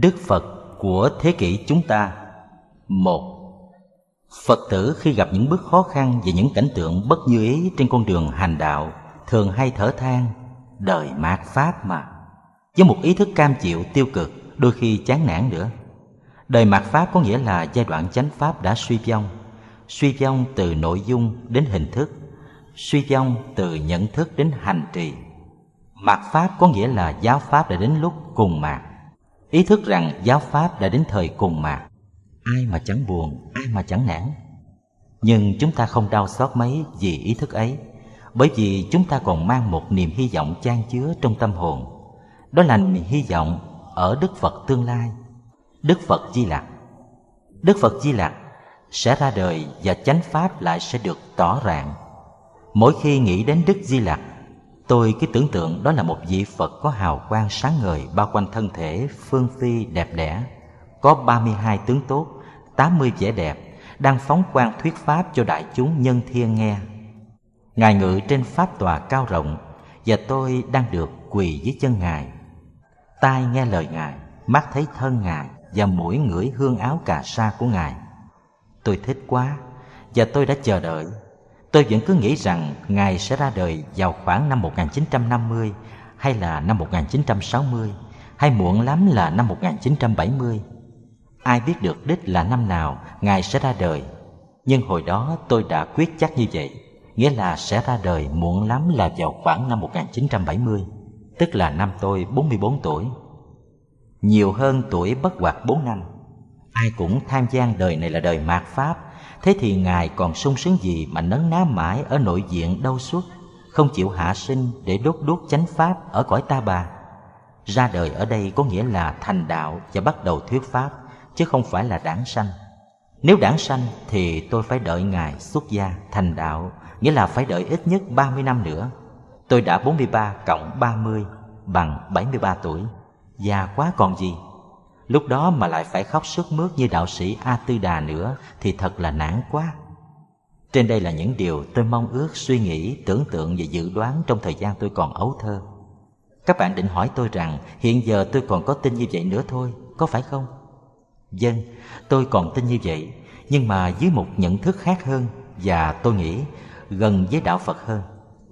Đức Phật của thế kỷ chúng ta. Một, Phật tử khi gặp những bước khó khăn và những cảnh tượng bất như ý trên con đường hành đạo thường hay thở than, đời mạt pháp mà. Với một ý thức cam chịu, tiêu cực, đôi khi chán nản nữa. Đời mạt pháp có nghĩa là giai đoạn chánh pháp đã suy vong. Suy vong từ nội dung đến hình thức, suy vong từ nhận thức đến hành trì. Mạt pháp có nghĩa là giáo pháp đã đến lúc cùng mạt ý thức rằng giáo pháp đã đến thời cùng mà. Ai mà chẳng buồn, ai mà chẳng nản. Nhưng chúng ta không đau xót mấy vì ý thức ấy, bởi vì chúng ta còn mang một niềm hy vọng chan chứa trong tâm hồn. Đó là niềm hy vọng ở đức phật tương lai. Đức phật di lặc. Đức phật di lặc sẽ ra đời và chánh pháp lại sẽ được tỏ rạng. Mỗi khi nghĩ đến đức di lặc tôi cứ tưởng tượng đó là một vị phật có hào quang sáng ngời, bao quanh thân thể, phương phi, đẹp đẽ. Có 32 tướng tốt 80 vẻ đẹp, đang phóng quang thuyết pháp cho đại chúng nhân thiên nghe. Ngài ngự trên pháp tòa cao rộng, và tôi đang được quỳ dưới chân ngài. Tai nghe lời ngài, mắt thấy thân ngài và mũi ngửi hương áo cà sa của ngài. Tôi thích quá, và tôi đã chờ đợi tôi vẫn cứ nghĩ rằng ngài sẽ ra đời vào khoảng năm 1950 hay là năm 1960 hay muộn lắm là năm 1970 ai biết được đích là năm nào ngài sẽ ra đời. Nhưng hồi đó tôi đã quyết chắc như vậy, nghĩa là sẽ ra đời muộn lắm là vào khoảng năm 1970 tức là năm tôi 44 tuổi. Nhiều hơn tuổi bất hoạt 4 năm. Ai cũng tham gian đời này là đời mạt pháp thế thì ngài còn sung sướng gì mà nấn ná mãi ở nội diện đau suốt, không chịu hạ sinh để đốt đốt chánh pháp ở cõi ta bà ra đời ở đây có nghĩa là thành đạo và bắt đầu thuyết pháp, chứ không phải là đảng sanh nếu đảng sanh thì tôi phải đợi ngài xuất gia thành đạo, nghĩa là phải đợi ít nhất 30 năm nữa. Tôi đã 43 cộng 30 bằng 73 tuổi. Già quá còn gì. Lúc đó mà lại phải khóc sướt mướt như đạo sĩ A Tư Đà nữa thì thật là nản quá. Trên đây là những điều tôi mong ước, suy nghĩ, tưởng tượng và dự đoán trong thời gian tôi còn ấu thơ. Các bạn định hỏi tôi rằng hiện giờ tôi còn có tin như vậy nữa thôi, có phải không? Dân, vâng, tôi còn tin như vậy, nhưng mà dưới một nhận thức khác hơn và tôi nghĩ gần với đạo Phật hơn.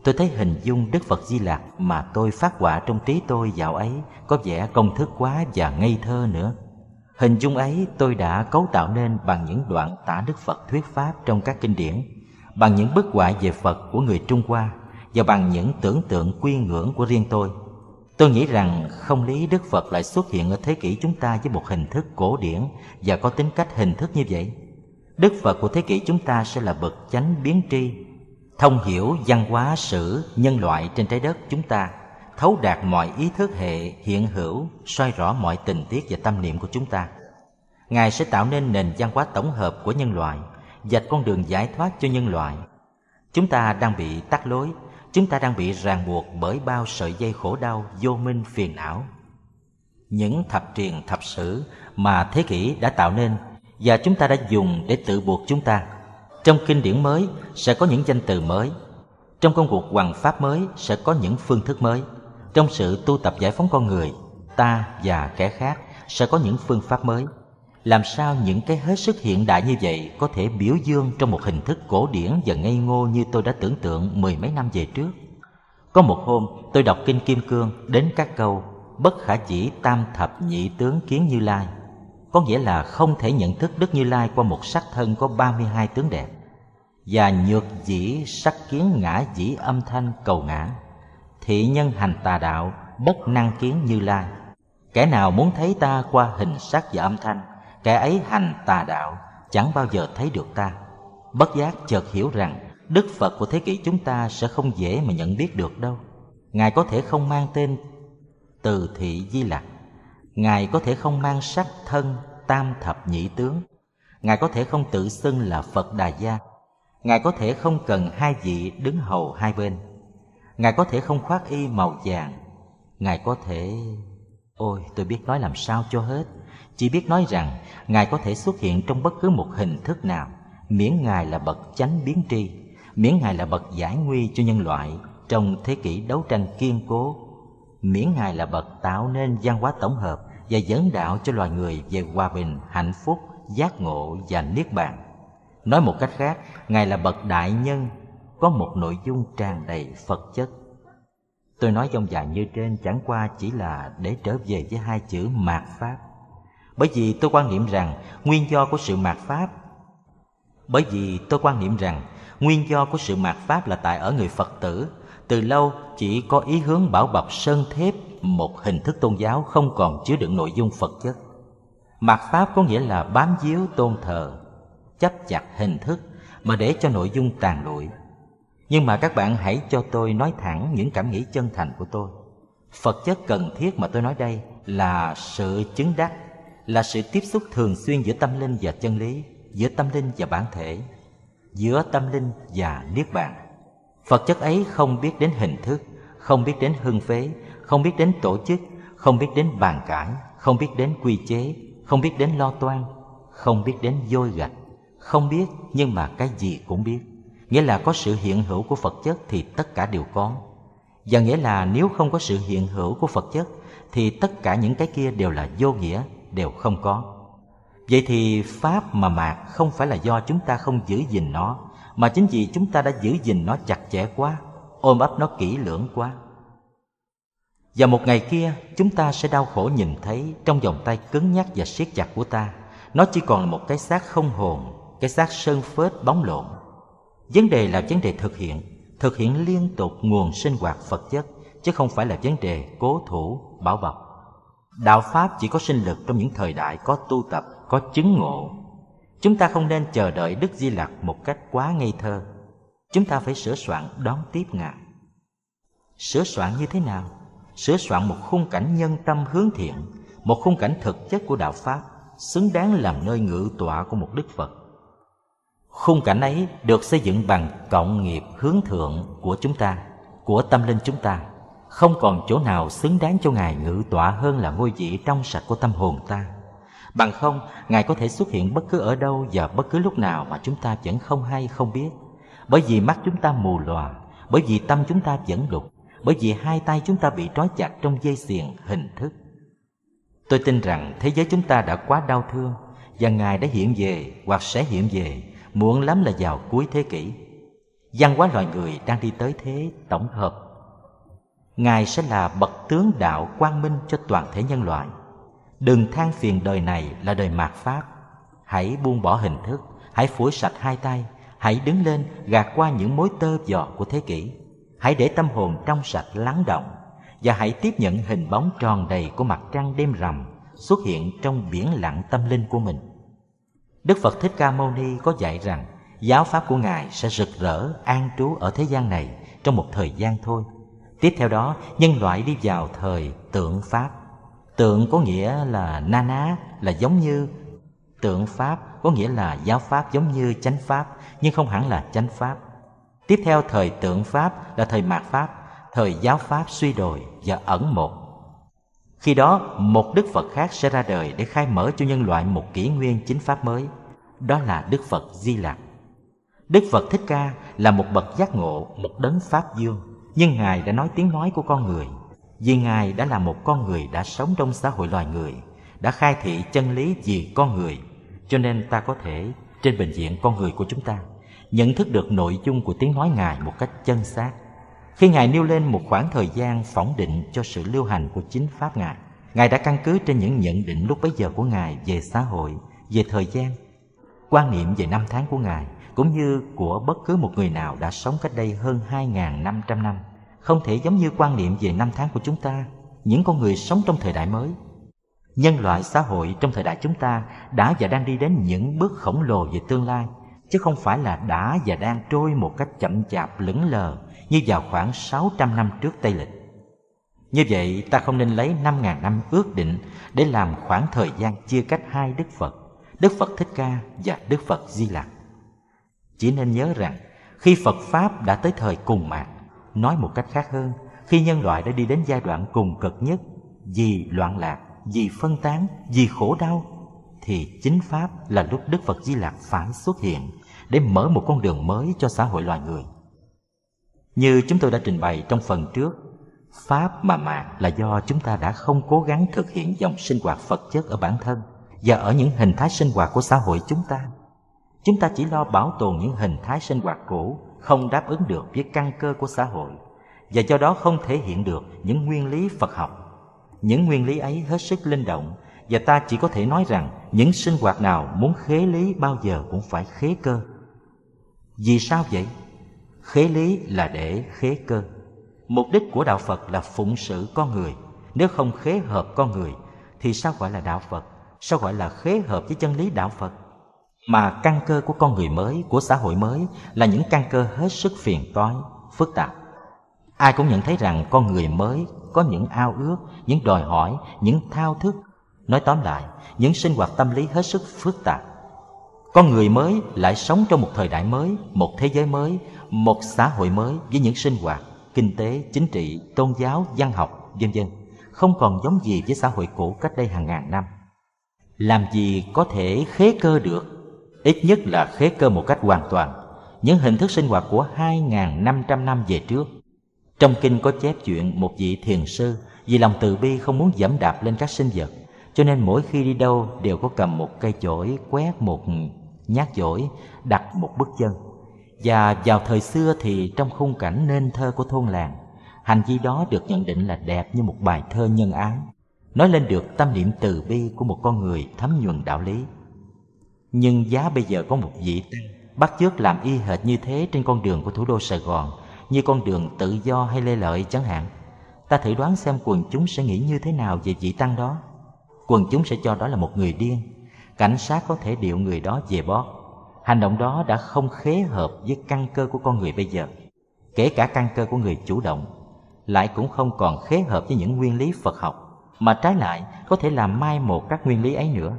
Tôi thấy hình dung Đức Phật Di Lặc mà tôi phát họa trong trí tôi dạo ấy có vẻ công thức quá và ngây thơ nữa. Hình dung ấy tôi đã cấu tạo nên bằng những đoạn tả Đức Phật thuyết pháp trong các kinh điển, bằng những bức họa về Phật của người Trung Hoa và bằng những tưởng tượng quy ngưỡng của riêng tôi. Tôi nghĩ rằng không lý Đức Phật lại xuất hiện ở thế kỷ chúng ta với một hình thức cổ điển và có tính cách hình thức như vậy. Đức Phật của thế kỷ chúng ta sẽ là bậc chánh biến tri thông hiểu văn hóa sử nhân loại trên trái đất chúng ta, thấu đạt mọi ý thức hệ, hiện hữu, soi rõ mọi tình tiết và tâm niệm của chúng ta. Ngài sẽ tạo nên nền văn hóa tổng hợp của nhân loại, dạch con đường giải thoát cho nhân loại. Chúng ta đang bị tắt lối, chúng ta đang bị ràng buộc bởi bao sợi dây khổ đau, vô minh, phiền não. Những thập truyền thập sử mà thế kỷ đã tạo nên và chúng ta đã dùng để tự buộc chúng ta trong kinh điển mới sẽ có những danh từ mới. Trong công cuộc hoàng pháp mới sẽ có những phương thức mới. Trong sự tu tập giải phóng con người, ta và kẻ khác sẽ có những phương pháp mới. Làm sao những cái hết sức hiện đại như vậy có thể biểu dương trong một hình thức cổ điển và ngây ngô như tôi đã tưởng tượng mười mấy năm về trước? Có một hôm tôi đọc Kinh Kim Cương đến các câu Bất khả chỉ tam thập nhị tướng kiến như lai Có nghĩa là không thể nhận thức Đức Như Lai qua một sắc thân có 32 tướng đẹp và nhược dĩ sắc kiến ngã dĩ âm thanh cầu ngã. Thị nhân hành tà đạo, bất năng kiến như lai. Kẻ nào muốn thấy ta qua hình sắc và âm thanh, kẻ ấy hành tà đạo, chẳng bao giờ thấy được ta. Bất giác chợt hiểu rằng, đức phật của thế kỷ chúng ta sẽ không dễ mà nhận biết được đâu. Ngài có thể không mang tên từ thị di lặc. Ngài có thể không mang sắc thân tam thập nhị tướng. Ngài có thể không tự xưng là phật đà gia. Ngài có thể không cần hai vị đứng hầu hai bên. Ngài có thể không khoác y màu vàng. Ngài có thể... Ôi tôi biết nói làm sao cho hết. Chỉ biết nói rằng Ngài có thể xuất hiện trong bất cứ một hình thức nào. Miễn Ngài là bậc chánh biến tri Miễn Ngài là bậc giải nguy cho nhân loại Trong thế kỷ đấu tranh kiên cố Miễn Ngài là bậc tạo nên văn hóa tổng hợp và dẫn đạo cho loài người về hòa bình, hạnh phúc, giác ngộ và niết bàn. Nói một cách khác, Ngài là bậc đại nhân, có một nội dung tràn đầy Phật chất. Tôi nói trong dài như trên chẳng qua chỉ là để trở về với hai chữ mạt Pháp. Bởi vì tôi quan niệm rằng nguyên do của sự mạt Pháp Bởi vì tôi quan niệm rằng nguyên do của sự mạt Pháp là tại ở người Phật tử Từ lâu chỉ có ý hướng bảo bọc sơn thép một hình thức tôn giáo không còn chứa đựng nội dung Phật chất Mạt Pháp có nghĩa là bám víu tôn thờ Chấp chặt hình thức mà để cho nội dung tàn lụi. Nhưng mà các bạn hãy cho tôi nói thẳng những cảm nghĩ chân thành của tôi. Phật chất cần thiết mà tôi nói đây là sự chứng đắc, là sự tiếp xúc thường xuyên giữa tâm linh và chân lý, giữa tâm linh và bản thể, giữa tâm linh và niết bàn. Phật chất ấy không biết đến hình thức, không biết đến hưng phế, không biết đến tổ chức, không biết đến bàn cãi, không biết đến quy chế, không biết đến lo toan, không biết đến dôi gạch không biết nhưng mà cái gì cũng biết nghĩa là có sự hiện hữu của Phật chất thì tất cả đều có. Và nghĩa là nếu không có sự hiện hữu của Phật chất thì tất cả những cái kia đều là vô nghĩa, đều không có. Vậy thì Pháp mà mạc không phải là do chúng ta không giữ gìn nó, mà chính vì chúng ta đã giữ gìn nó chặt chẽ quá, ôm ấp nó kỹ lưỡng quá. Và một ngày kia chúng ta sẽ đau khổ nhìn thấy trong vòng tay cứng nhắc và siết chặt của ta, nó chỉ còn là một cái xác không hồn, cái xác sơn phết bóng lộn Vấn đề là vấn đề thực hiện, thực hiện liên tục nguồn sinh hoạt vật chất, chứ không phải là vấn đề cố thủ, bảo bọc. Đạo Pháp chỉ có sinh lực trong những thời đại có tu tập, có chứng ngộ. Chúng ta không nên chờ đợi Đức Di Lặc một cách quá ngây thơ. Chúng ta phải sửa soạn đón tiếp Ngài. Sửa soạn như thế nào? Sửa soạn một khung cảnh nhân tâm hướng thiện, một khung cảnh thực chất của Đạo Pháp, xứng đáng làm nơi ngự tọa của một Đức Phật Khung cảnh ấy được xây dựng bằng cộng nghiệp hướng thượng của chúng ta, của tâm linh chúng ta. Không còn chỗ nào xứng đáng cho Ngài ngự tọa hơn là ngôi vị trong sạch của tâm hồn ta. Bằng không, Ngài có thể xuất hiện bất cứ ở đâu và bất cứ lúc nào mà chúng ta vẫn không hay không biết. Bởi vì mắt chúng ta mù lòa, bởi vì tâm chúng ta vẫn lục bởi vì hai tay chúng ta bị trói chặt trong dây xiềng hình thức. Tôi tin rằng thế giới chúng ta đã quá đau thương và Ngài đã hiện về hoặc sẽ hiện về muộn lắm là vào cuối thế kỷ. Văn hóa loài người đang đi tới thế tổng hợp. Ngài sẽ là bậc tướng đạo quang minh cho toàn thể nhân loại. Đừng than phiền đời này là đời mạt pháp. Hãy buông bỏ hình thức, hãy phủi sạch hai tay, hãy đứng lên gạt qua những mối tơ vò của thế kỷ. Hãy để tâm hồn trong sạch lắng động và hãy tiếp nhận hình bóng tròn đầy của mặt trăng đêm rằm xuất hiện trong biển lặng tâm linh của mình. Đức Phật Thích Ca Mâu Ni có dạy rằng giáo pháp của Ngài sẽ rực rỡ an trú ở thế gian này trong một thời gian thôi. Tiếp theo đó, nhân loại đi vào thời tượng pháp. Tượng có nghĩa là na ná, là giống như tượng pháp có nghĩa là giáo pháp giống như chánh pháp nhưng không hẳn là chánh pháp. Tiếp theo thời tượng pháp là thời mạt pháp, thời giáo pháp suy đồi và ẩn một khi đó, một Đức Phật khác sẽ ra đời để khai mở cho nhân loại một kỷ nguyên chính pháp mới. Đó là Đức Phật Di Lặc. Đức Phật Thích Ca là một bậc giác ngộ, một đấng Pháp Dương. Nhưng Ngài đã nói tiếng nói của con người. Vì Ngài đã là một con người đã sống trong xã hội loài người, đã khai thị chân lý vì con người. Cho nên ta có thể, trên bệnh viện con người của chúng ta, nhận thức được nội dung của tiếng nói Ngài một cách chân xác khi Ngài nêu lên một khoảng thời gian phỏng định cho sự lưu hành của chính Pháp Ngài, Ngài đã căn cứ trên những nhận định lúc bấy giờ của Ngài về xã hội, về thời gian, quan niệm về năm tháng của Ngài, cũng như của bất cứ một người nào đã sống cách đây hơn 2.500 năm. Không thể giống như quan niệm về năm tháng của chúng ta, những con người sống trong thời đại mới. Nhân loại xã hội trong thời đại chúng ta đã và đang đi đến những bước khổng lồ về tương lai, chứ không phải là đã và đang trôi một cách chậm chạp lững lờ như vào khoảng 600 năm trước Tây Lịch. Như vậy ta không nên lấy 5.000 năm ước định để làm khoảng thời gian chia cách hai Đức Phật, Đức Phật Thích Ca và Đức Phật Di Lặc. Chỉ nên nhớ rằng khi Phật Pháp đã tới thời cùng mạt nói một cách khác hơn, khi nhân loại đã đi đến giai đoạn cùng cực nhất, vì loạn lạc, vì phân tán, vì khổ đau, thì chính Pháp là lúc Đức Phật Di Lặc phải xuất hiện để mở một con đường mới cho xã hội loài người. Như chúng tôi đã trình bày trong phần trước, pháp mà màng là do chúng ta đã không cố gắng thực hiện dòng sinh hoạt vật chất ở bản thân và ở những hình thái sinh hoạt của xã hội chúng ta. Chúng ta chỉ lo bảo tồn những hình thái sinh hoạt cũ không đáp ứng được với căn cơ của xã hội và do đó không thể hiện được những nguyên lý phật học. Những nguyên lý ấy hết sức linh động và ta chỉ có thể nói rằng những sinh hoạt nào muốn khế lý bao giờ cũng phải khế cơ. Vì sao vậy? Khế lý là để khế cơ. Mục đích của đạo phật là phụng sự con người. Nếu không khế hợp con người, thì sao gọi là đạo phật? Sao gọi là khế hợp với chân lý đạo phật? Mà căn cơ của con người mới, của xã hội mới, là những căn cơ hết sức phiền toái, phức tạp. Ai cũng nhận thấy rằng con người mới có những ao ước, những đòi hỏi, những thao thức. Nói tóm lại, những sinh hoạt tâm lý hết sức phức tạp. Con người mới lại sống trong một thời đại mới, một thế giới mới một xã hội mới với những sinh hoạt kinh tế chính trị tôn giáo văn học vân vân không còn giống gì với xã hội cũ cách đây hàng ngàn năm làm gì có thể khế cơ được ít nhất là khế cơ một cách hoàn toàn những hình thức sinh hoạt của 2.500 năm về trước. Trong kinh có chép chuyện một vị thiền sư vì lòng từ bi không muốn dẫm đạp lên các sinh vật, cho nên mỗi khi đi đâu đều có cầm một cây chổi quét một nhát chổi đặt một bước chân. Và vào thời xưa thì trong khung cảnh nên thơ của thôn làng, hành vi đó được nhận định là đẹp như một bài thơ nhân ái, nói lên được tâm niệm từ bi của một con người thấm nhuần đạo lý. Nhưng giá bây giờ có một vị tăng bắt chước làm y hệt như thế trên con đường của thủ đô Sài Gòn, như con đường tự do hay lê lợi chẳng hạn. Ta thử đoán xem quần chúng sẽ nghĩ như thế nào về vị tăng đó. Quần chúng sẽ cho đó là một người điên. Cảnh sát có thể điệu người đó về bót. Hành động đó đã không khế hợp với căn cơ của con người bây giờ. Kể cả căn cơ của người chủ động, lại cũng không còn khế hợp với những nguyên lý Phật học, mà trái lại có thể làm mai một các nguyên lý ấy nữa.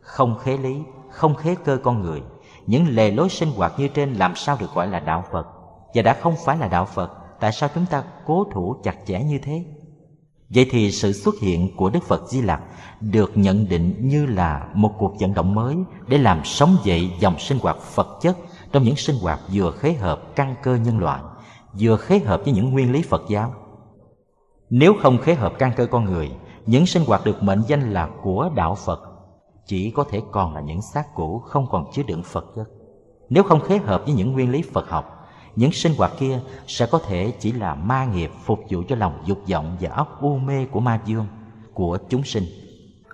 Không khế lý không khế cơ con người những lề lối sinh hoạt như trên làm sao được gọi là đạo phật và đã không phải là đạo phật tại sao chúng ta cố thủ chặt chẽ như thế vậy thì sự xuất hiện của đức phật di lặc được nhận định như là một cuộc vận động mới để làm sống dậy dòng sinh hoạt phật chất trong những sinh hoạt vừa khế hợp căn cơ nhân loại vừa khế hợp với những nguyên lý phật giáo nếu không khế hợp căn cơ con người những sinh hoạt được mệnh danh là của đạo phật chỉ có thể còn là những xác cũ không còn chứa đựng Phật chất. Nếu không khế hợp với những nguyên lý Phật học, những sinh hoạt kia sẽ có thể chỉ là ma nghiệp phục vụ cho lòng dục vọng và óc u mê của ma dương, của chúng sinh.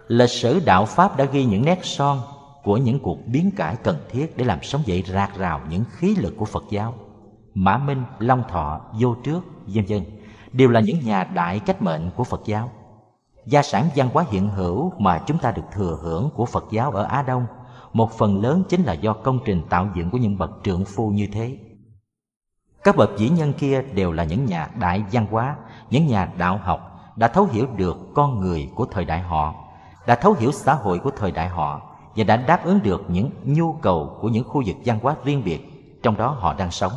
Lịch sử đạo Pháp đã ghi những nét son của những cuộc biến cải cần thiết để làm sống dậy rạc rào những khí lực của Phật giáo. Mã Minh, Long Thọ, Vô Trước, vân vân đều là những nhà đại cách mệnh của Phật giáo. Gia sản văn hóa hiện hữu mà chúng ta được thừa hưởng của Phật giáo ở Á Đông một phần lớn chính là do công trình tạo dựng của những bậc trượng phu như thế. Các bậc vĩ nhân kia đều là những nhà đại văn hóa, những nhà đạo học đã thấu hiểu được con người của thời đại họ, đã thấu hiểu xã hội của thời đại họ và đã đáp ứng được những nhu cầu của những khu vực văn hóa riêng biệt trong đó họ đang sống.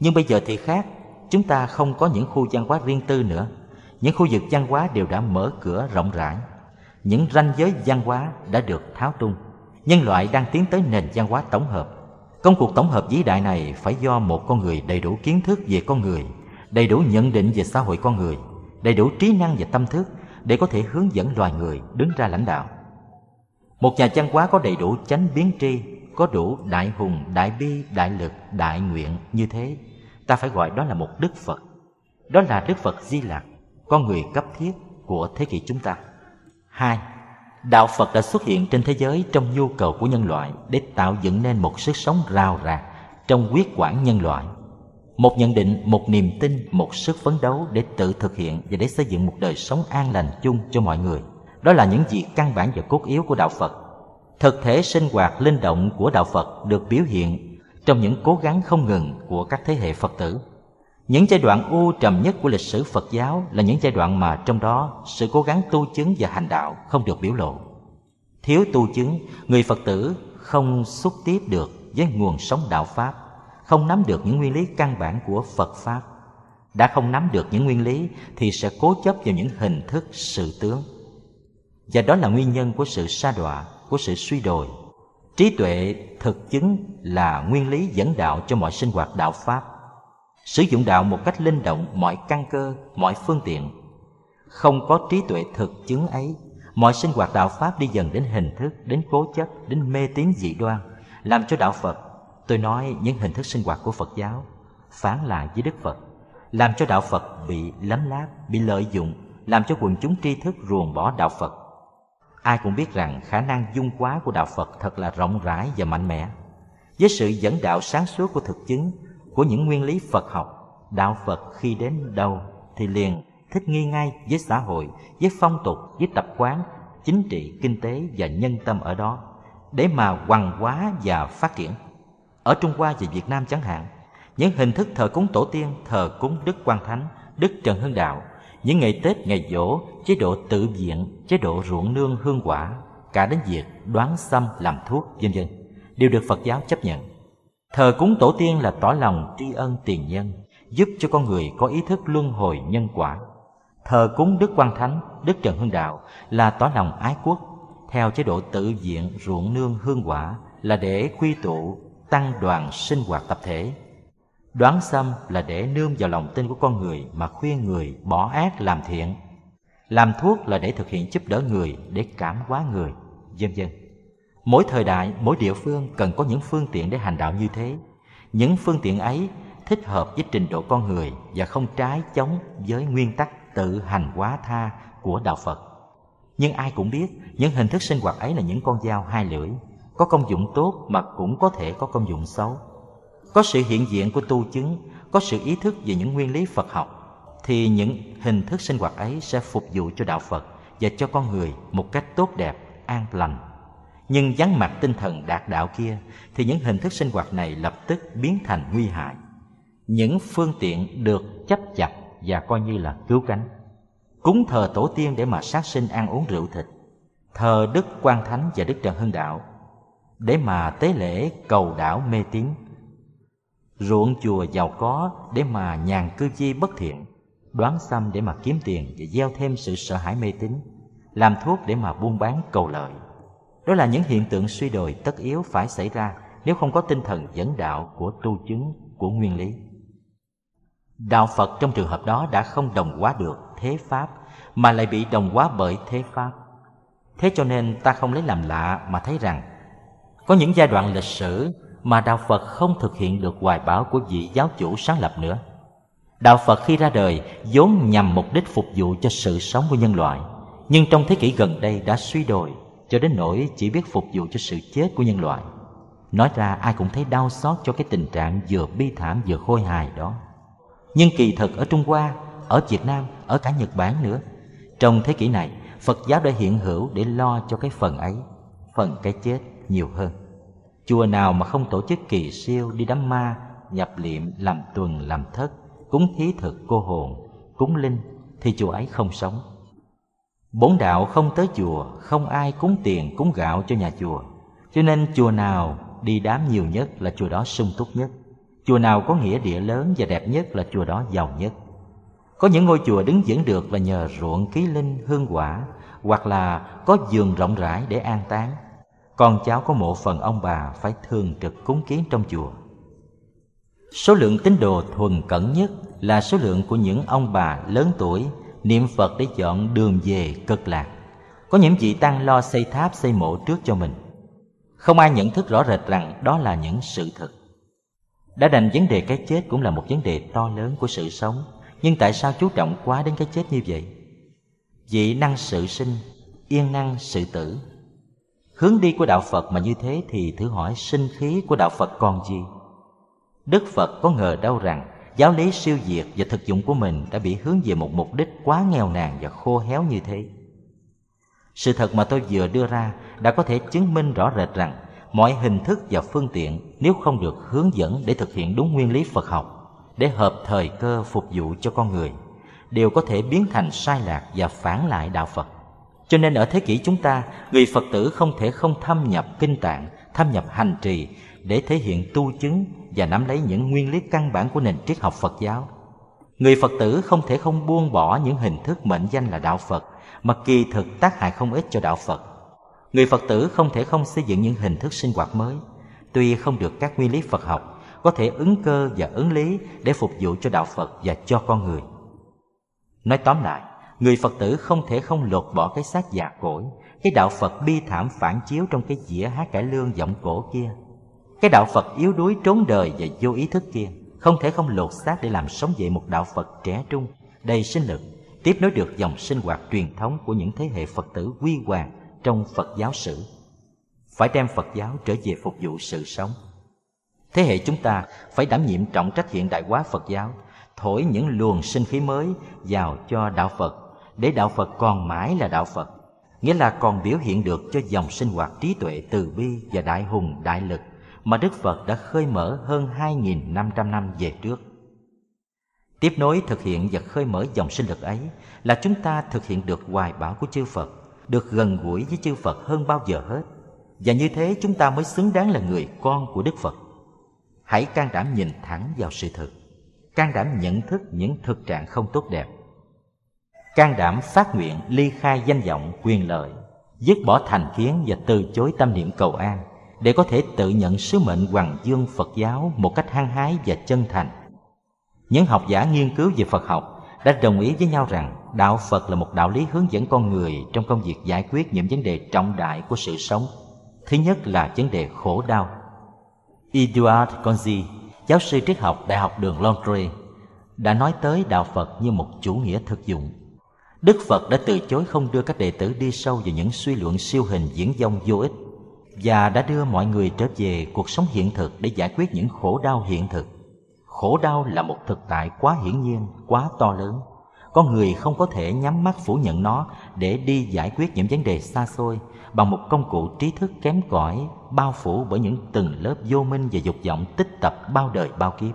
Nhưng bây giờ thì khác, chúng ta không có những khu văn hóa riêng tư nữa. Những khu vực văn hóa đều đã mở cửa rộng rãi. Những ranh giới văn hóa đã được tháo tung. Nhân loại đang tiến tới nền văn hóa tổng hợp công cuộc tổng hợp vĩ đại này phải do một con người đầy đủ kiến thức về con người đầy đủ nhận định về xã hội con người đầy đủ trí năng và tâm thức để có thể hướng dẫn loài người đứng ra lãnh đạo một nhà văn hóa có đầy đủ chánh biến tri có đủ đại hùng đại bi đại lực đại nguyện như thế ta phải gọi đó là một đức phật đó là đức phật di lặc con người cấp thiết của thế kỷ chúng ta. Hai, đạo Phật đã xuất hiện trên thế giới trong nhu cầu của nhân loại để tạo dựng nên một sức sống rào rạc trong quyết quản nhân loại. Một nhận định, một niềm tin, một sức phấn đấu để tự thực hiện và để xây dựng một đời sống an lành chung cho mọi người. Đó là những gì căn bản và cốt yếu của đạo Phật. Thực thể sinh hoạt linh động của đạo Phật được biểu hiện trong những cố gắng không ngừng của các thế hệ Phật tử những giai đoạn u trầm nhất của lịch sử Phật giáo là những giai đoạn mà trong đó sự cố gắng tu chứng và hành đạo không được biểu lộ. Thiếu tu chứng, người Phật tử không xúc tiếp được với nguồn sống đạo Pháp, không nắm được những nguyên lý căn bản của Phật Pháp. Đã không nắm được những nguyên lý thì sẽ cố chấp vào những hình thức sự tướng. Và đó là nguyên nhân của sự sa đọa, của sự suy đồi. Trí tuệ thực chứng là nguyên lý dẫn đạo cho mọi sinh hoạt đạo Pháp sử dụng đạo một cách linh động mọi căn cơ, mọi phương tiện. Không có trí tuệ thực chứng ấy, mọi sinh hoạt đạo pháp đi dần đến hình thức, đến cố chấp, đến mê tín dị đoan, làm cho đạo phật, tôi nói những hình thức sinh hoạt của phật giáo, phán lại với đức phật, làm cho đạo phật bị lấm láp bị lợi dụng, làm cho quần chúng tri thức ruồng bỏ đạo phật. Ai cũng biết rằng khả năng dung quá của đạo phật thật là rộng rãi và mạnh mẽ. Với sự dẫn đạo sáng suốt của thực chứng của những nguyên lý phật học. Đạo phật khi đến đâu thì liền thích nghi ngay với xã hội, với phong tục, với tập quán, chính trị, kinh tế và nhân tâm ở đó, để mà hoằng hóa và phát triển. Ở trung hoa và việt nam chẳng hạn, những hình thức thờ cúng tổ tiên, thờ cúng đức quan thánh, đức trần hưng đạo, những ngày tết, ngày dỗ chế độ tự viện, chế độ ruộng nương hương quả, cả đến việc đoán xăm làm thuốc, vân vân, đều được phật giáo chấp nhận thờ cúng tổ tiên là tỏ lòng tri ân tiền nhân, giúp cho con người có ý thức luân hồi nhân quả. Thờ cúng đức quan thánh, đức trần hưng đạo là tỏ lòng ái quốc. Theo chế độ tự diện ruộng nương hương quả là để quy tụ, tăng đoàn sinh hoạt tập thể. Đoán xâm là để nương vào lòng tin của con người mà khuyên người bỏ ác làm thiện. Làm thuốc là để thực hiện giúp đỡ người để cảm hóa người, vân vân mỗi thời đại, mỗi địa phương cần có những phương tiện để hành đạo như thế. Những phương tiện ấy thích hợp với trình độ con người và không trái chống với nguyên tắc tự hành hóa tha của đạo phật. Nhưng ai cũng biết, những hình thức sinh hoạt ấy là những con dao hai lưỡi. Có công dụng tốt mà cũng có thể có công dụng xấu. Có sự hiện diện của tu chứng, có sự ý thức về những nguyên lý phật học, thì những hình thức sinh hoạt ấy sẽ phục vụ cho đạo phật và cho con người một cách tốt đẹp, an lành nhưng vắng mặt tinh thần đạt đạo kia, thì những hình thức sinh hoạt này lập tức biến thành nguy hại. Những phương tiện được chấp chặt và coi như là cứu cánh. Cúng thờ tổ tiên để mà sát sinh ăn uống rượu thịt, thờ đức quan thánh và đức trần hưng đạo, để mà tế lễ cầu đảo mê tín. Ruộng chùa giàu có để mà nhàn cư chi bất thiện, đoán xăm để mà kiếm tiền và gieo thêm sự sợ hãi mê tín, làm thuốc để mà buôn bán cầu lợi đó là những hiện tượng suy đồi tất yếu phải xảy ra nếu không có tinh thần dẫn đạo của tu chứng của nguyên lý đạo phật trong trường hợp đó đã không đồng hóa được thế pháp mà lại bị đồng hóa bởi thế pháp thế cho nên ta không lấy làm lạ mà thấy rằng có những giai đoạn lịch sử mà đạo Phật không thực hiện được hoài bão của vị giáo chủ sáng lập nữa. Đạo Phật khi ra đời vốn nhằm mục đích phục vụ cho sự sống của nhân loại, nhưng trong thế kỷ gần đây đã suy đồi cho đến nỗi chỉ biết phục vụ cho sự chết của nhân loại. Nói ra ai cũng thấy đau xót cho cái tình trạng vừa bi thảm vừa khôi hài đó. Nhưng kỳ thực ở Trung Hoa, ở Việt Nam, ở cả Nhật Bản nữa, trong thế kỷ này, Phật giáo đã hiện hữu để lo cho cái phần ấy, phần cái chết nhiều hơn. Chùa nào mà không tổ chức kỳ siêu đi đám ma, nhập liệm, làm tuần, làm thất, cúng thí thực cô hồn, cúng linh, thì chùa ấy không sống. Bốn đạo không tới chùa, không ai cúng tiền, cúng gạo cho nhà chùa. Cho nên chùa nào đi đám nhiều nhất là chùa đó sung túc nhất. Chùa nào có nghĩa địa lớn và đẹp nhất là chùa đó giàu nhất. Có những ngôi chùa đứng vững được là nhờ ruộng ký linh hương quả hoặc là có giường rộng rãi để an táng con cháu có mộ phần ông bà phải thường trực cúng kiến trong chùa. Số lượng tín đồ thuần cẩn nhất là số lượng của những ông bà lớn tuổi niệm Phật để chọn đường về cực lạc. Có những vị tăng lo xây tháp xây mộ trước cho mình. Không ai nhận thức rõ rệt rằng đó là những sự thật. Đã đành vấn đề cái chết cũng là một vấn đề to lớn của sự sống, nhưng tại sao chú trọng quá đến cái chết như vậy? Vị năng sự sinh, yên năng sự tử Hướng đi của đạo Phật mà như thế thì thử hỏi sinh khí của đạo Phật còn gì? Đức Phật có ngờ đâu rằng giáo lý siêu diệt và thực dụng của mình đã bị hướng về một mục đích quá nghèo nàn và khô héo như thế. Sự thật mà tôi vừa đưa ra đã có thể chứng minh rõ rệt rằng mọi hình thức và phương tiện nếu không được hướng dẫn để thực hiện đúng nguyên lý Phật học, để hợp thời cơ phục vụ cho con người, đều có thể biến thành sai lạc và phản lại đạo Phật. Cho nên ở thế kỷ chúng ta, người Phật tử không thể không thâm nhập kinh tạng, thâm nhập hành trì để thể hiện tu chứng và nắm lấy những nguyên lý căn bản của nền triết học Phật giáo. Người Phật tử không thể không buông bỏ những hình thức mệnh danh là đạo Phật mà kỳ thực tác hại không ít cho đạo Phật. Người Phật tử không thể không xây dựng những hình thức sinh hoạt mới, tuy không được các nguyên lý Phật học có thể ứng cơ và ứng lý để phục vụ cho đạo Phật và cho con người. Nói tóm lại, người Phật tử không thể không lột bỏ cái xác già cỗi, cái đạo Phật bi thảm phản chiếu trong cái dĩa hát cải lương giọng cổ kia. Cái đạo Phật yếu đuối trốn đời và vô ý thức kia, không thể không lột xác để làm sống dậy một đạo Phật trẻ trung, đầy sinh lực, tiếp nối được dòng sinh hoạt truyền thống của những thế hệ Phật tử quy hoàng trong Phật giáo sử. Phải đem Phật giáo trở về phục vụ sự sống. Thế hệ chúng ta phải đảm nhiệm trọng trách hiện đại hóa Phật giáo, thổi những luồng sinh khí mới vào cho đạo Phật, để đạo Phật còn mãi là đạo Phật, nghĩa là còn biểu hiện được cho dòng sinh hoạt trí tuệ từ bi và đại hùng đại lực mà Đức Phật đã khơi mở hơn 2.500 năm về trước. Tiếp nối thực hiện và khơi mở dòng sinh lực ấy là chúng ta thực hiện được hoài bão của chư Phật, được gần gũi với chư Phật hơn bao giờ hết. Và như thế chúng ta mới xứng đáng là người con của Đức Phật. Hãy can đảm nhìn thẳng vào sự thực, can đảm nhận thức những thực trạng không tốt đẹp. Can đảm phát nguyện ly khai danh vọng, quyền lợi, dứt bỏ thành kiến và từ chối tâm niệm cầu an để có thể tự nhận sứ mệnh hoàng dương Phật giáo một cách hăng hái và chân thành. Những học giả nghiên cứu về Phật học đã đồng ý với nhau rằng đạo Phật là một đạo lý hướng dẫn con người trong công việc giải quyết những vấn đề trọng đại của sự sống. Thứ nhất là vấn đề khổ đau. Eduard Conzi, giáo sư triết học Đại học đường Londres, đã nói tới đạo Phật như một chủ nghĩa thực dụng. Đức Phật đã từ chối không đưa các đệ tử đi sâu vào những suy luận siêu hình diễn dông vô ích và đã đưa mọi người trở về cuộc sống hiện thực để giải quyết những khổ đau hiện thực. Khổ đau là một thực tại quá hiển nhiên, quá to lớn. Con người không có thể nhắm mắt phủ nhận nó để đi giải quyết những vấn đề xa xôi bằng một công cụ trí thức kém cỏi bao phủ bởi những từng lớp vô minh và dục vọng tích tập bao đời bao kiếp.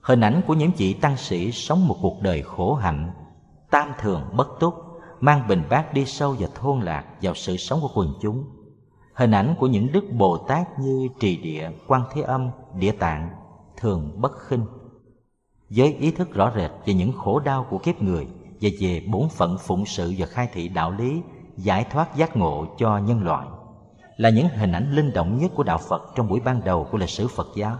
Hình ảnh của những vị tăng sĩ sống một cuộc đời khổ hạnh, tam thường bất túc, mang bình bát đi sâu và thôn lạc vào sự sống của quần chúng hình ảnh của những đức Bồ Tát như Trì Địa, Quan Thế Âm, Địa Tạng thường bất khinh. Với ý thức rõ rệt về những khổ đau của kiếp người và về bổn phận phụng sự và khai thị đạo lý, giải thoát giác ngộ cho nhân loại là những hình ảnh linh động nhất của đạo Phật trong buổi ban đầu của lịch sử Phật giáo.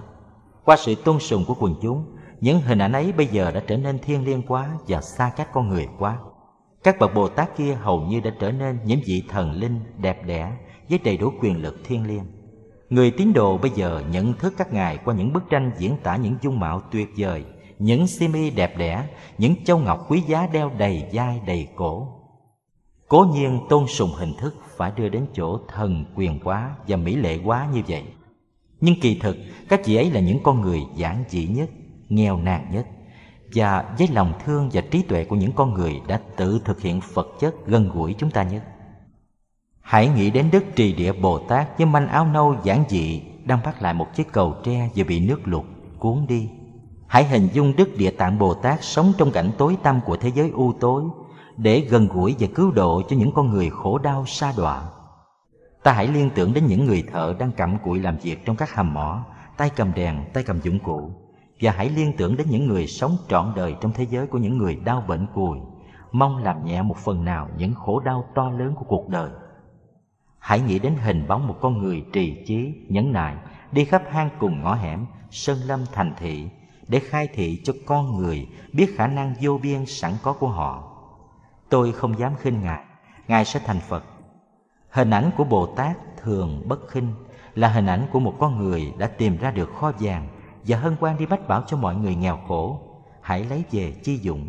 Qua sự tôn sùng của quần chúng, những hình ảnh ấy bây giờ đã trở nên thiêng liêng quá và xa cách con người quá. Các bậc Bồ Tát kia hầu như đã trở nên những vị thần linh đẹp đẽ với đầy đủ quyền lực thiên liêng. Người tín đồ bây giờ nhận thức các ngài qua những bức tranh diễn tả những dung mạo tuyệt vời, những simi đẹp đẽ, những châu ngọc quý giá đeo đầy vai đầy cổ. Cố nhiên tôn sùng hình thức phải đưa đến chỗ thần quyền quá và mỹ lệ quá như vậy. Nhưng kỳ thực, các chị ấy là những con người giản dị nhất, nghèo nàn nhất và với lòng thương và trí tuệ của những con người đã tự thực hiện Phật chất gần gũi chúng ta nhất. Hãy nghĩ đến Đức Trì Địa Bồ Tát với manh áo nâu giản dị đang bắt lại một chiếc cầu tre vừa bị nước lụt cuốn đi. Hãy hình dung Đức Địa Tạng Bồ Tát sống trong cảnh tối tăm của thế giới u tối để gần gũi và cứu độ cho những con người khổ đau sa đọa. Ta hãy liên tưởng đến những người thợ đang cặm cụi làm việc trong các hầm mỏ, tay cầm đèn, tay cầm dụng cụ và hãy liên tưởng đến những người sống trọn đời trong thế giới của những người đau bệnh cùi, mong làm nhẹ một phần nào những khổ đau to lớn của cuộc đời. Hãy nghĩ đến hình bóng một con người trì trí, nhẫn nại, đi khắp hang cùng ngõ hẻm, sơn lâm thành thị, để khai thị cho con người biết khả năng vô biên sẵn có của họ. Tôi không dám khinh Ngài, Ngài sẽ thành Phật. Hình ảnh của Bồ Tát thường bất khinh là hình ảnh của một con người đã tìm ra được kho vàng và hân hoan đi bách bảo cho mọi người nghèo khổ. Hãy lấy về chi dụng.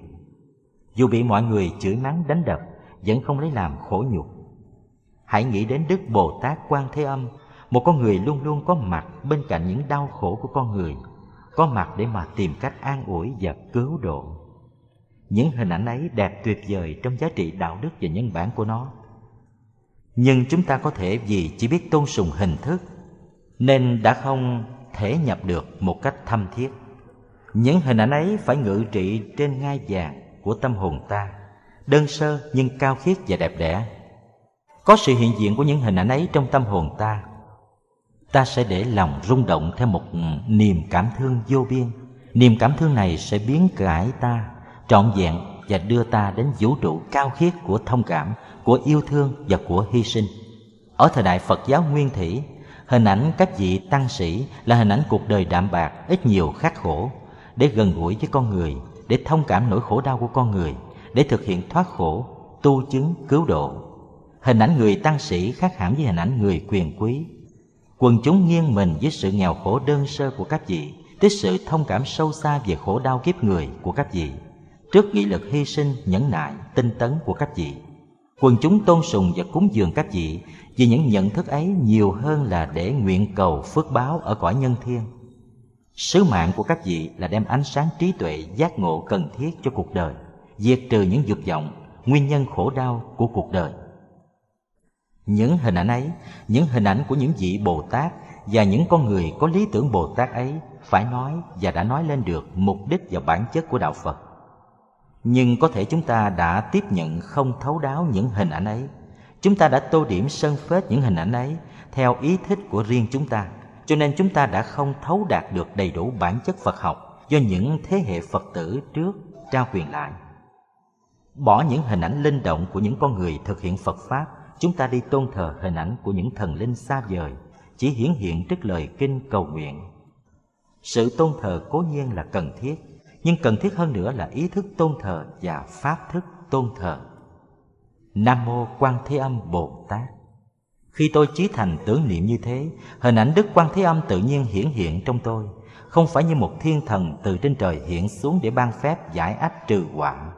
Dù bị mọi người chửi mắng đánh đập, vẫn không lấy làm khổ nhục Hãy nghĩ đến Đức Bồ Tát Quan Thế Âm, một con người luôn luôn có mặt bên cạnh những đau khổ của con người, có mặt để mà tìm cách an ủi và cứu độ. Những hình ảnh ấy đẹp tuyệt vời trong giá trị đạo đức và nhân bản của nó. Nhưng chúng ta có thể vì chỉ biết tôn sùng hình thức nên đã không thể nhập được một cách thâm thiết. Những hình ảnh ấy phải ngự trị trên ngai vàng của tâm hồn ta, đơn sơ nhưng cao khiết và đẹp đẽ có sự hiện diện của những hình ảnh ấy trong tâm hồn ta. Ta sẽ để lòng rung động theo một niềm cảm thương vô biên. Niềm cảm thương này sẽ biến cải ta trọn vẹn và đưa ta đến vũ trụ cao khiết của thông cảm của yêu thương và của hy sinh. Ở thời đại phật giáo nguyên thủy Hình ảnh các vị tăng sĩ là hình ảnh cuộc đời đạm bạc, ít nhiều khắc khổ, để gần gũi với con người, để thông cảm nỗi khổ đau của con người, để thực hiện thoát khổ, tu chứng, cứu độ. Hình ảnh người tăng sĩ khác hẳn với hình ảnh người quyền quý. Quần chúng nghiêng mình với sự nghèo khổ đơn sơ của các vị, tới sự thông cảm sâu xa về khổ đau kiếp người của các vị, trước nghị lực hy sinh, nhẫn nại, tinh tấn của các vị. Quần chúng tôn sùng và cúng dường các vị vì những nhận thức ấy nhiều hơn là để nguyện cầu phước báo ở cõi nhân thiên. Sứ mạng của các vị là đem ánh sáng trí tuệ giác ngộ cần thiết cho cuộc đời, diệt trừ những dục vọng, nguyên nhân khổ đau của cuộc đời. Những hình ảnh ấy, những hình ảnh của những vị Bồ Tát và những con người có lý tưởng Bồ Tát ấy phải nói và đã nói lên được mục đích và bản chất của đạo Phật. Nhưng có thể chúng ta đã tiếp nhận không thấu đáo những hình ảnh ấy. Chúng ta đã tô điểm sơn phết những hình ảnh ấy theo ý thích của riêng chúng ta. Cho nên chúng ta đã không thấu đạt được đầy đủ bản chất Phật học do những thế hệ Phật tử trước trao quyền lại. Bỏ những hình ảnh linh động của những con người thực hiện Phật Pháp, chúng ta đi tôn thờ hình ảnh của những thần linh xa vời, chỉ hiển hiện trước lời kinh cầu nguyện. Sự tôn thờ cố nhiên là cần thiết, nhưng cần thiết hơn nữa là ý thức tôn thờ và pháp thức tôn thờ. Nam mô Quan Thế Âm Bồ Tát. Khi tôi chí thành tưởng niệm như thế, hình ảnh Đức Quan Thế Âm tự nhiên hiển hiện trong tôi, không phải như một thiên thần từ trên trời hiện xuống để ban phép giải ách trừ họa,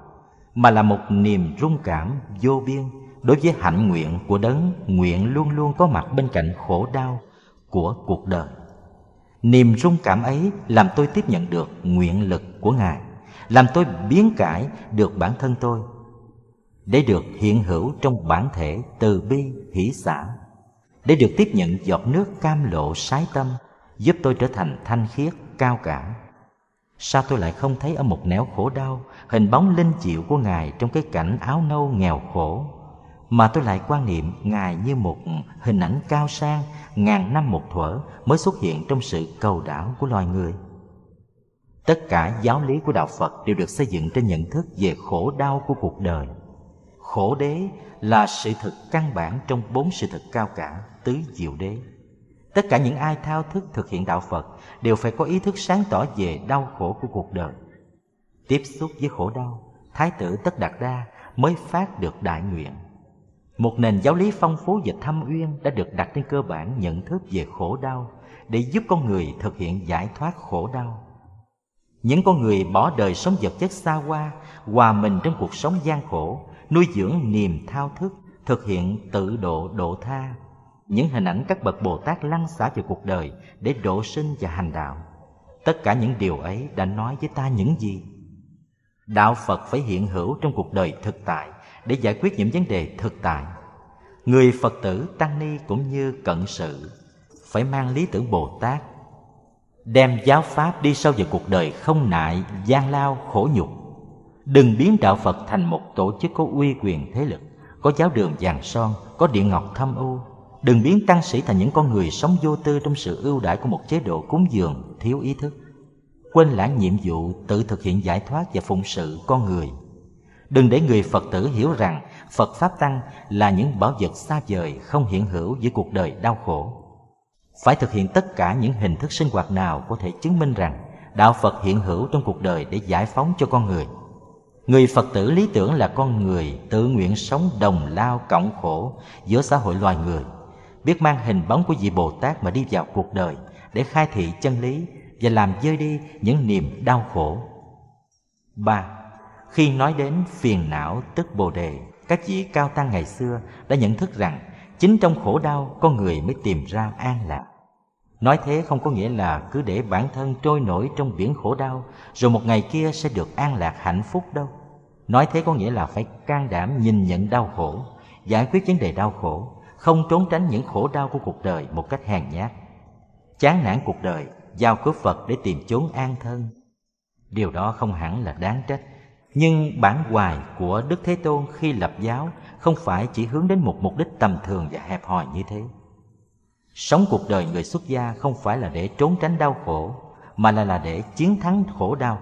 mà là một niềm rung cảm vô biên đối với hạnh nguyện của đấng nguyện luôn luôn có mặt bên cạnh khổ đau của cuộc đời. Niềm rung cảm ấy làm tôi tiếp nhận được nguyện lực của Ngài, làm tôi biến cải được bản thân tôi, để được hiện hữu trong bản thể từ bi hỷ xã, để được tiếp nhận giọt nước cam lộ sái tâm, giúp tôi trở thành thanh khiết, cao cả. Sao tôi lại không thấy ở một nẻo khổ đau hình bóng linh chịu của Ngài trong cái cảnh áo nâu nghèo khổ, mà tôi lại quan niệm Ngài như một hình ảnh cao sang ngàn năm một thuở mới xuất hiện trong sự cầu đảo của loài người. Tất cả giáo lý của Đạo Phật đều được xây dựng trên nhận thức về khổ đau của cuộc đời. Khổ đế là sự thực căn bản trong bốn sự thực cao cả tứ diệu đế. Tất cả những ai thao thức thực hiện Đạo Phật đều phải có ý thức sáng tỏ về đau khổ của cuộc đời. Tiếp xúc với khổ đau, Thái tử Tất Đạt Đa mới phát được đại nguyện một nền giáo lý phong phú và thâm uyên đã được đặt trên cơ bản nhận thức về khổ đau để giúp con người thực hiện giải thoát khổ đau. Những con người bỏ đời sống vật chất xa hoa, hòa mình trong cuộc sống gian khổ, nuôi dưỡng niềm thao thức, thực hiện tự độ độ tha. Những hình ảnh các bậc Bồ Tát lăn xả về cuộc đời để độ sinh và hành đạo. Tất cả những điều ấy đã nói với ta những gì? Đạo Phật phải hiện hữu trong cuộc đời thực tại để giải quyết những vấn đề thực tại. Người Phật tử Tăng Ni cũng như cận sự, phải mang lý tưởng Bồ Tát, đem giáo pháp đi sâu vào cuộc đời không nại, gian lao, khổ nhục. Đừng biến đạo phật thành một tổ chức có uy quyền thế lực, có giáo đường vàng son, có địa ngọc thâm u. Đừng biến tăng sĩ thành những con người sống vô tư trong sự ưu đãi của một chế độ cúng dường thiếu ý thức. Quên lãng nhiệm vụ tự thực hiện giải thoát và phụng sự con người. Đừng để người Phật tử hiểu rằng Phật Pháp Tăng là những bảo vật xa vời không hiện hữu giữa cuộc đời đau khổ. Phải thực hiện tất cả những hình thức sinh hoạt nào có thể chứng minh rằng Đạo Phật hiện hữu trong cuộc đời để giải phóng cho con người. Người Phật tử lý tưởng là con người tự nguyện sống đồng lao cộng khổ giữa xã hội loài người, biết mang hình bóng của vị Bồ Tát mà đi vào cuộc đời để khai thị chân lý và làm dơi đi những niềm đau khổ. 3. Khi nói đến phiền não tức bồ đề, các vị cao tăng ngày xưa đã nhận thức rằng chính trong khổ đau con người mới tìm ra an lạc. Nói thế không có nghĩa là cứ để bản thân trôi nổi trong biển khổ đau rồi một ngày kia sẽ được an lạc hạnh phúc đâu. Nói thế có nghĩa là phải can đảm nhìn nhận đau khổ, giải quyết vấn đề đau khổ, không trốn tránh những khổ đau của cuộc đời một cách hèn nhát. Chán nản cuộc đời, giao cướp Phật để tìm chốn an thân. Điều đó không hẳn là đáng trách nhưng bản hoài của Đức Thế Tôn khi lập giáo không phải chỉ hướng đến một mục đích tầm thường và hẹp hòi như thế. Sống cuộc đời người xuất gia không phải là để trốn tránh đau khổ, mà là là để chiến thắng khổ đau.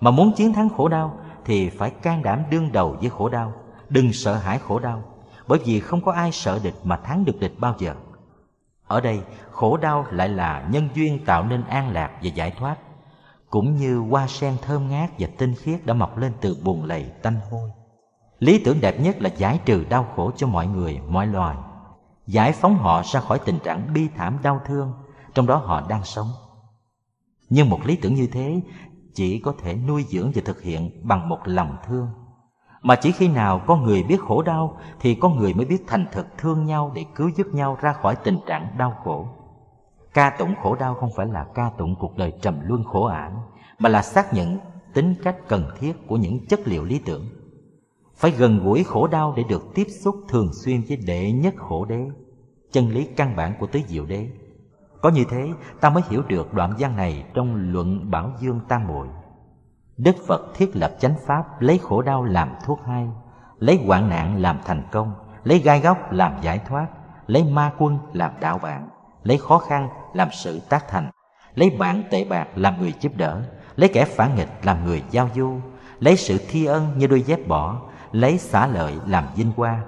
Mà muốn chiến thắng khổ đau thì phải can đảm đương đầu với khổ đau, đừng sợ hãi khổ đau, bởi vì không có ai sợ địch mà thắng được địch bao giờ. ở đây khổ đau lại là nhân duyên tạo nên an lạc và giải thoát cũng như hoa sen thơm ngát và tinh khiết đã mọc lên từ bùn lầy tanh hôi. Lý tưởng đẹp nhất là giải trừ đau khổ cho mọi người, mọi loài, giải phóng họ ra khỏi tình trạng bi thảm đau thương trong đó họ đang sống. Nhưng một lý tưởng như thế chỉ có thể nuôi dưỡng và thực hiện bằng một lòng thương. Mà chỉ khi nào có người biết khổ đau thì có người mới biết thành thực thương nhau để cứu giúp nhau ra khỏi tình trạng đau khổ ca tụng khổ đau không phải là ca tụng cuộc đời trầm luân khổ ải mà là xác nhận tính cách cần thiết của những chất liệu lý tưởng. Phải gần gũi khổ đau để được tiếp xúc thường xuyên với đệ nhất khổ đế, chân lý căn bản của tứ diệu đế. Có như thế, ta mới hiểu được đoạn văn này trong luận bảo dương tam muội đức phật thiết lập chánh pháp lấy khổ đau làm thuốc hay, lấy hoạn nạn làm thành công, lấy gai góc làm giải thoát, lấy ma quân làm đạo bạn lấy khó khăn làm sự tác thành, lấy bản tệ bạc làm người giúp đỡ, lấy kẻ phản nghịch làm người giao du, lấy sự thi ân như đôi dép bỏ, lấy xả lợi làm vinh hoa,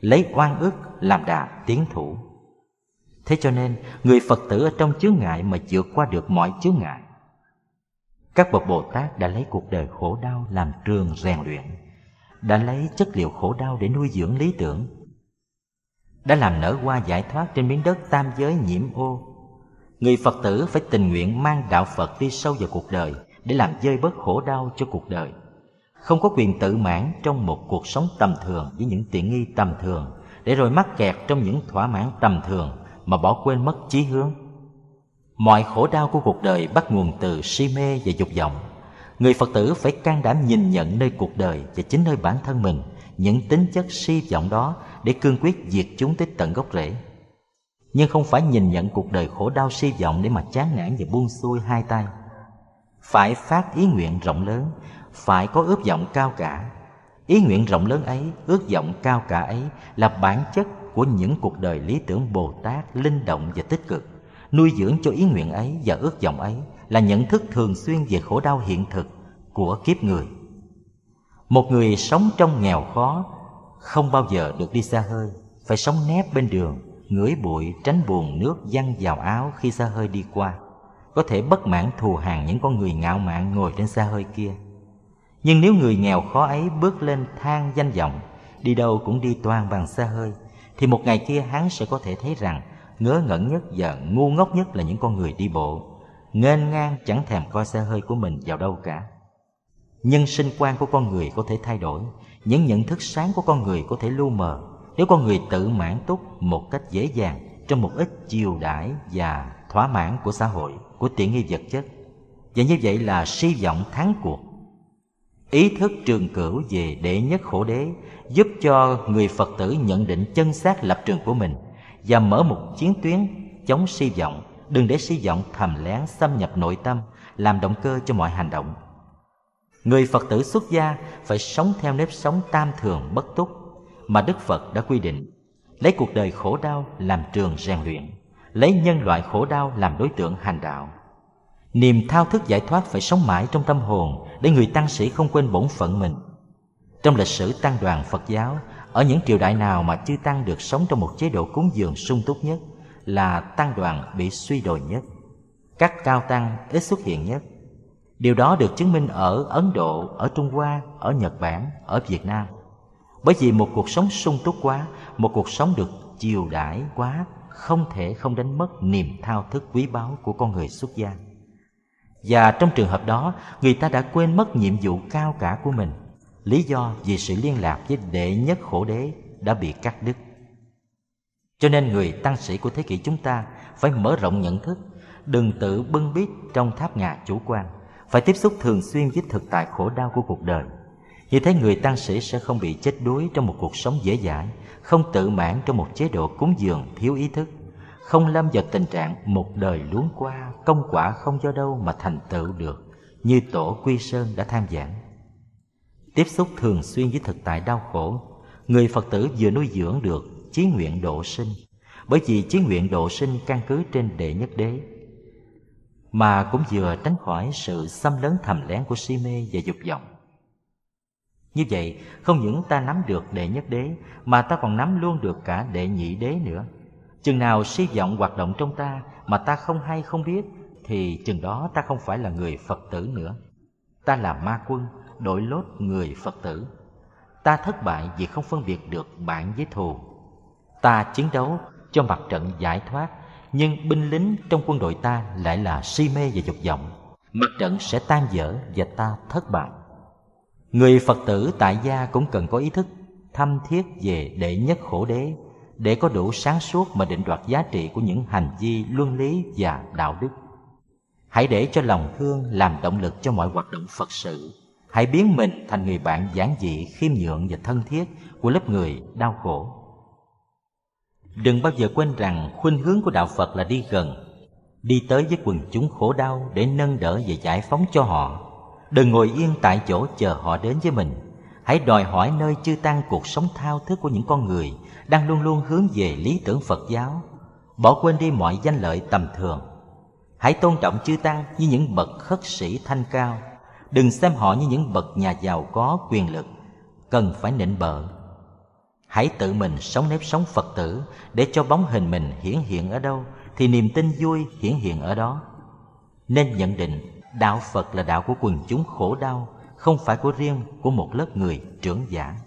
lấy oan ức làm đà tiến thủ. Thế cho nên, người phật tử ở trong chướng ngại mà vượt qua được mọi chướng ngại. Các bậc bồ tát đã lấy cuộc đời khổ đau làm trường rèn luyện, đã lấy chất liệu khổ đau để nuôi dưỡng lý tưởng, đã làm nở hoa giải thoát trên miếng đất tam giới nhiễm ô người phật tử phải tình nguyện mang đạo phật đi sâu vào cuộc đời để làm dơi bớt khổ đau cho cuộc đời. Không có quyền tự mãn trong một cuộc sống tầm thường với những tiện nghi tầm thường, để rồi mắc kẹt trong những thỏa mãn tầm thường mà bỏ quên mất chí hướng. Mọi khổ đau của cuộc đời bắt nguồn từ si mê và dục vọng. Người phật tử phải can đảm nhìn nhận nơi cuộc đời và chính nơi bản thân mình, những tính chất si vọng đó để cương quyết diệt chúng tới tận gốc rễ nhưng không phải nhìn nhận cuộc đời khổ đau si vọng để mà chán nản và buông xuôi hai tay. Phải phát ý nguyện rộng lớn, phải có ước vọng cao cả. Ý nguyện rộng lớn ấy, ước vọng cao cả ấy là bản chất của những cuộc đời lý tưởng bồ tát, linh động và tích cực. Nuôi dưỡng cho ý nguyện ấy và ước vọng ấy là nhận thức thường xuyên về khổ đau hiện thực của kiếp người. Một người sống trong nghèo khó không bao giờ được đi xa hơi, phải sống nép bên đường ngửi bụi, tránh buồn nước, văng vào áo khi xe hơi đi qua. Có thể bất mãn thù hằn những con người ngạo mạn ngồi trên xe hơi kia. Nhưng nếu người nghèo khó ấy bước lên thang danh vọng, đi đâu cũng đi toàn bằng xe hơi, thì một ngày kia hắn sẽ có thể thấy rằng ngớ ngẩn nhất và ngu ngốc nhất là những con người đi bộ, nghênh ngang chẳng thèm coi xe hơi của mình vào đâu cả. Nhân sinh quan của con người có thể thay đổi, những nhận thức sáng của con người có thể lu mờ nếu con người tự mãn túc một cách dễ dàng trong một ít chiều đãi và thỏa mãn của xã hội, của tiện nghi vật chất, và như vậy là si vọng thắng cuộc. Ý thức trường cửu về đệ nhất khổ đế giúp cho người phật tử nhận định chân xác lập trường của mình và mở một chiến tuyến chống si vọng. Đừng để si vọng thầm lén xâm nhập nội tâm, làm động cơ cho mọi hành động. Người phật tử xuất gia phải sống theo nếp sống tam thường bất túc mà đức phật đã quy định. Lấy cuộc đời khổ đau làm trường rèn luyện, lấy nhân loại khổ đau làm đối tượng hành đạo. Niềm thao thức giải thoát phải sống mãi trong tâm hồn để người tăng sĩ không quên bổn phận mình. Trong lịch sử tăng đoàn phật giáo, ở những triều đại nào mà chư tăng được sống trong một chế độ cúng dường sung túc nhất là tăng đoàn bị suy đồi nhất. Các cao tăng ít xuất hiện nhất. Điều đó được chứng minh ở ấn độ, ở trung hoa, ở nhật bản, ở việt nam bởi vì một cuộc sống sung túc quá, một cuộc sống được chiều đãi quá, không thể không đánh mất niềm thao thức quý báu của con người xuất gia. Và trong trường hợp đó, người ta đã quên mất nhiệm vụ cao cả của mình. Lý do vì sự liên lạc với đệ nhất khổ đế đã bị cắt đứt. Cho nên người tăng sĩ của thế kỷ chúng ta phải mở rộng nhận thức, đừng tự bưng bít trong tháp ngà chủ quan, phải tiếp xúc thường xuyên với thực tại khổ đau của cuộc đời như thế người tăng sĩ sẽ không bị chết đuối trong một cuộc sống dễ dãi, không tự mãn trong một chế độ cúng dường thiếu ý thức, không lâm vào tình trạng một đời luống qua, công quả không do đâu mà thành tựu được, như tổ quy sơn đã tham giảng. Tiếp xúc thường xuyên với thực tại đau khổ, người phật tử vừa nuôi dưỡng được chí nguyện độ sinh, bởi vì chí nguyện độ sinh căn cứ trên đệ nhất đế. Mà cũng vừa tránh khỏi sự xâm lấn thầm lén của si mê và dục vọng như vậy, không những ta nắm được đệ nhất đế, mà ta còn nắm luôn được cả đệ nhị đế nữa. Chừng nào si vọng hoạt động trong ta mà ta không hay không biết, thì chừng đó ta không phải là người phật tử nữa. Ta là ma quân đội lốt người phật tử. Ta thất bại vì không phân biệt được bạn với thù. Ta chiến đấu cho mặt trận giải thoát, nhưng binh lính trong quân đội ta lại là si mê và dục vọng. Mặt trận sẽ tan vỡ và ta thất bại người phật tử tại gia cũng cần có ý thức, thâm thiết về đệ nhất khổ đế, để có đủ sáng suốt mà định đoạt giá trị của những hành vi, luân lý và đạo đức. Hãy để cho lòng thương làm động lực cho mọi hoạt động phật sự. Hãy biến mình thành người bạn giản dị, khiêm nhượng và thân thiết của lớp người đau khổ. Đừng bao giờ quên rằng khuynh hướng của đạo phật là đi gần, đi tới với quần chúng khổ đau để nâng đỡ và giải phóng cho họ đừng ngồi yên tại chỗ chờ họ đến với mình. Hãy đòi hỏi nơi chư tăng cuộc sống thao thức của những con người đang luôn luôn hướng về lý tưởng phật giáo. Bỏ quên đi mọi danh lợi tầm thường. Hãy tôn trọng chư tăng như những bậc khất sĩ thanh cao. Đừng xem họ như những bậc nhà giàu có quyền lực. Cần phải nịnh bợ. Hãy tự mình sống nếp sống phật tử để cho bóng hình mình hiển hiện ở đâu thì niềm tin vui hiển hiện ở đó. Nên nhận định đạo phật là đạo của quần chúng khổ đau, không phải của riêng của một lớp người trưởng giả.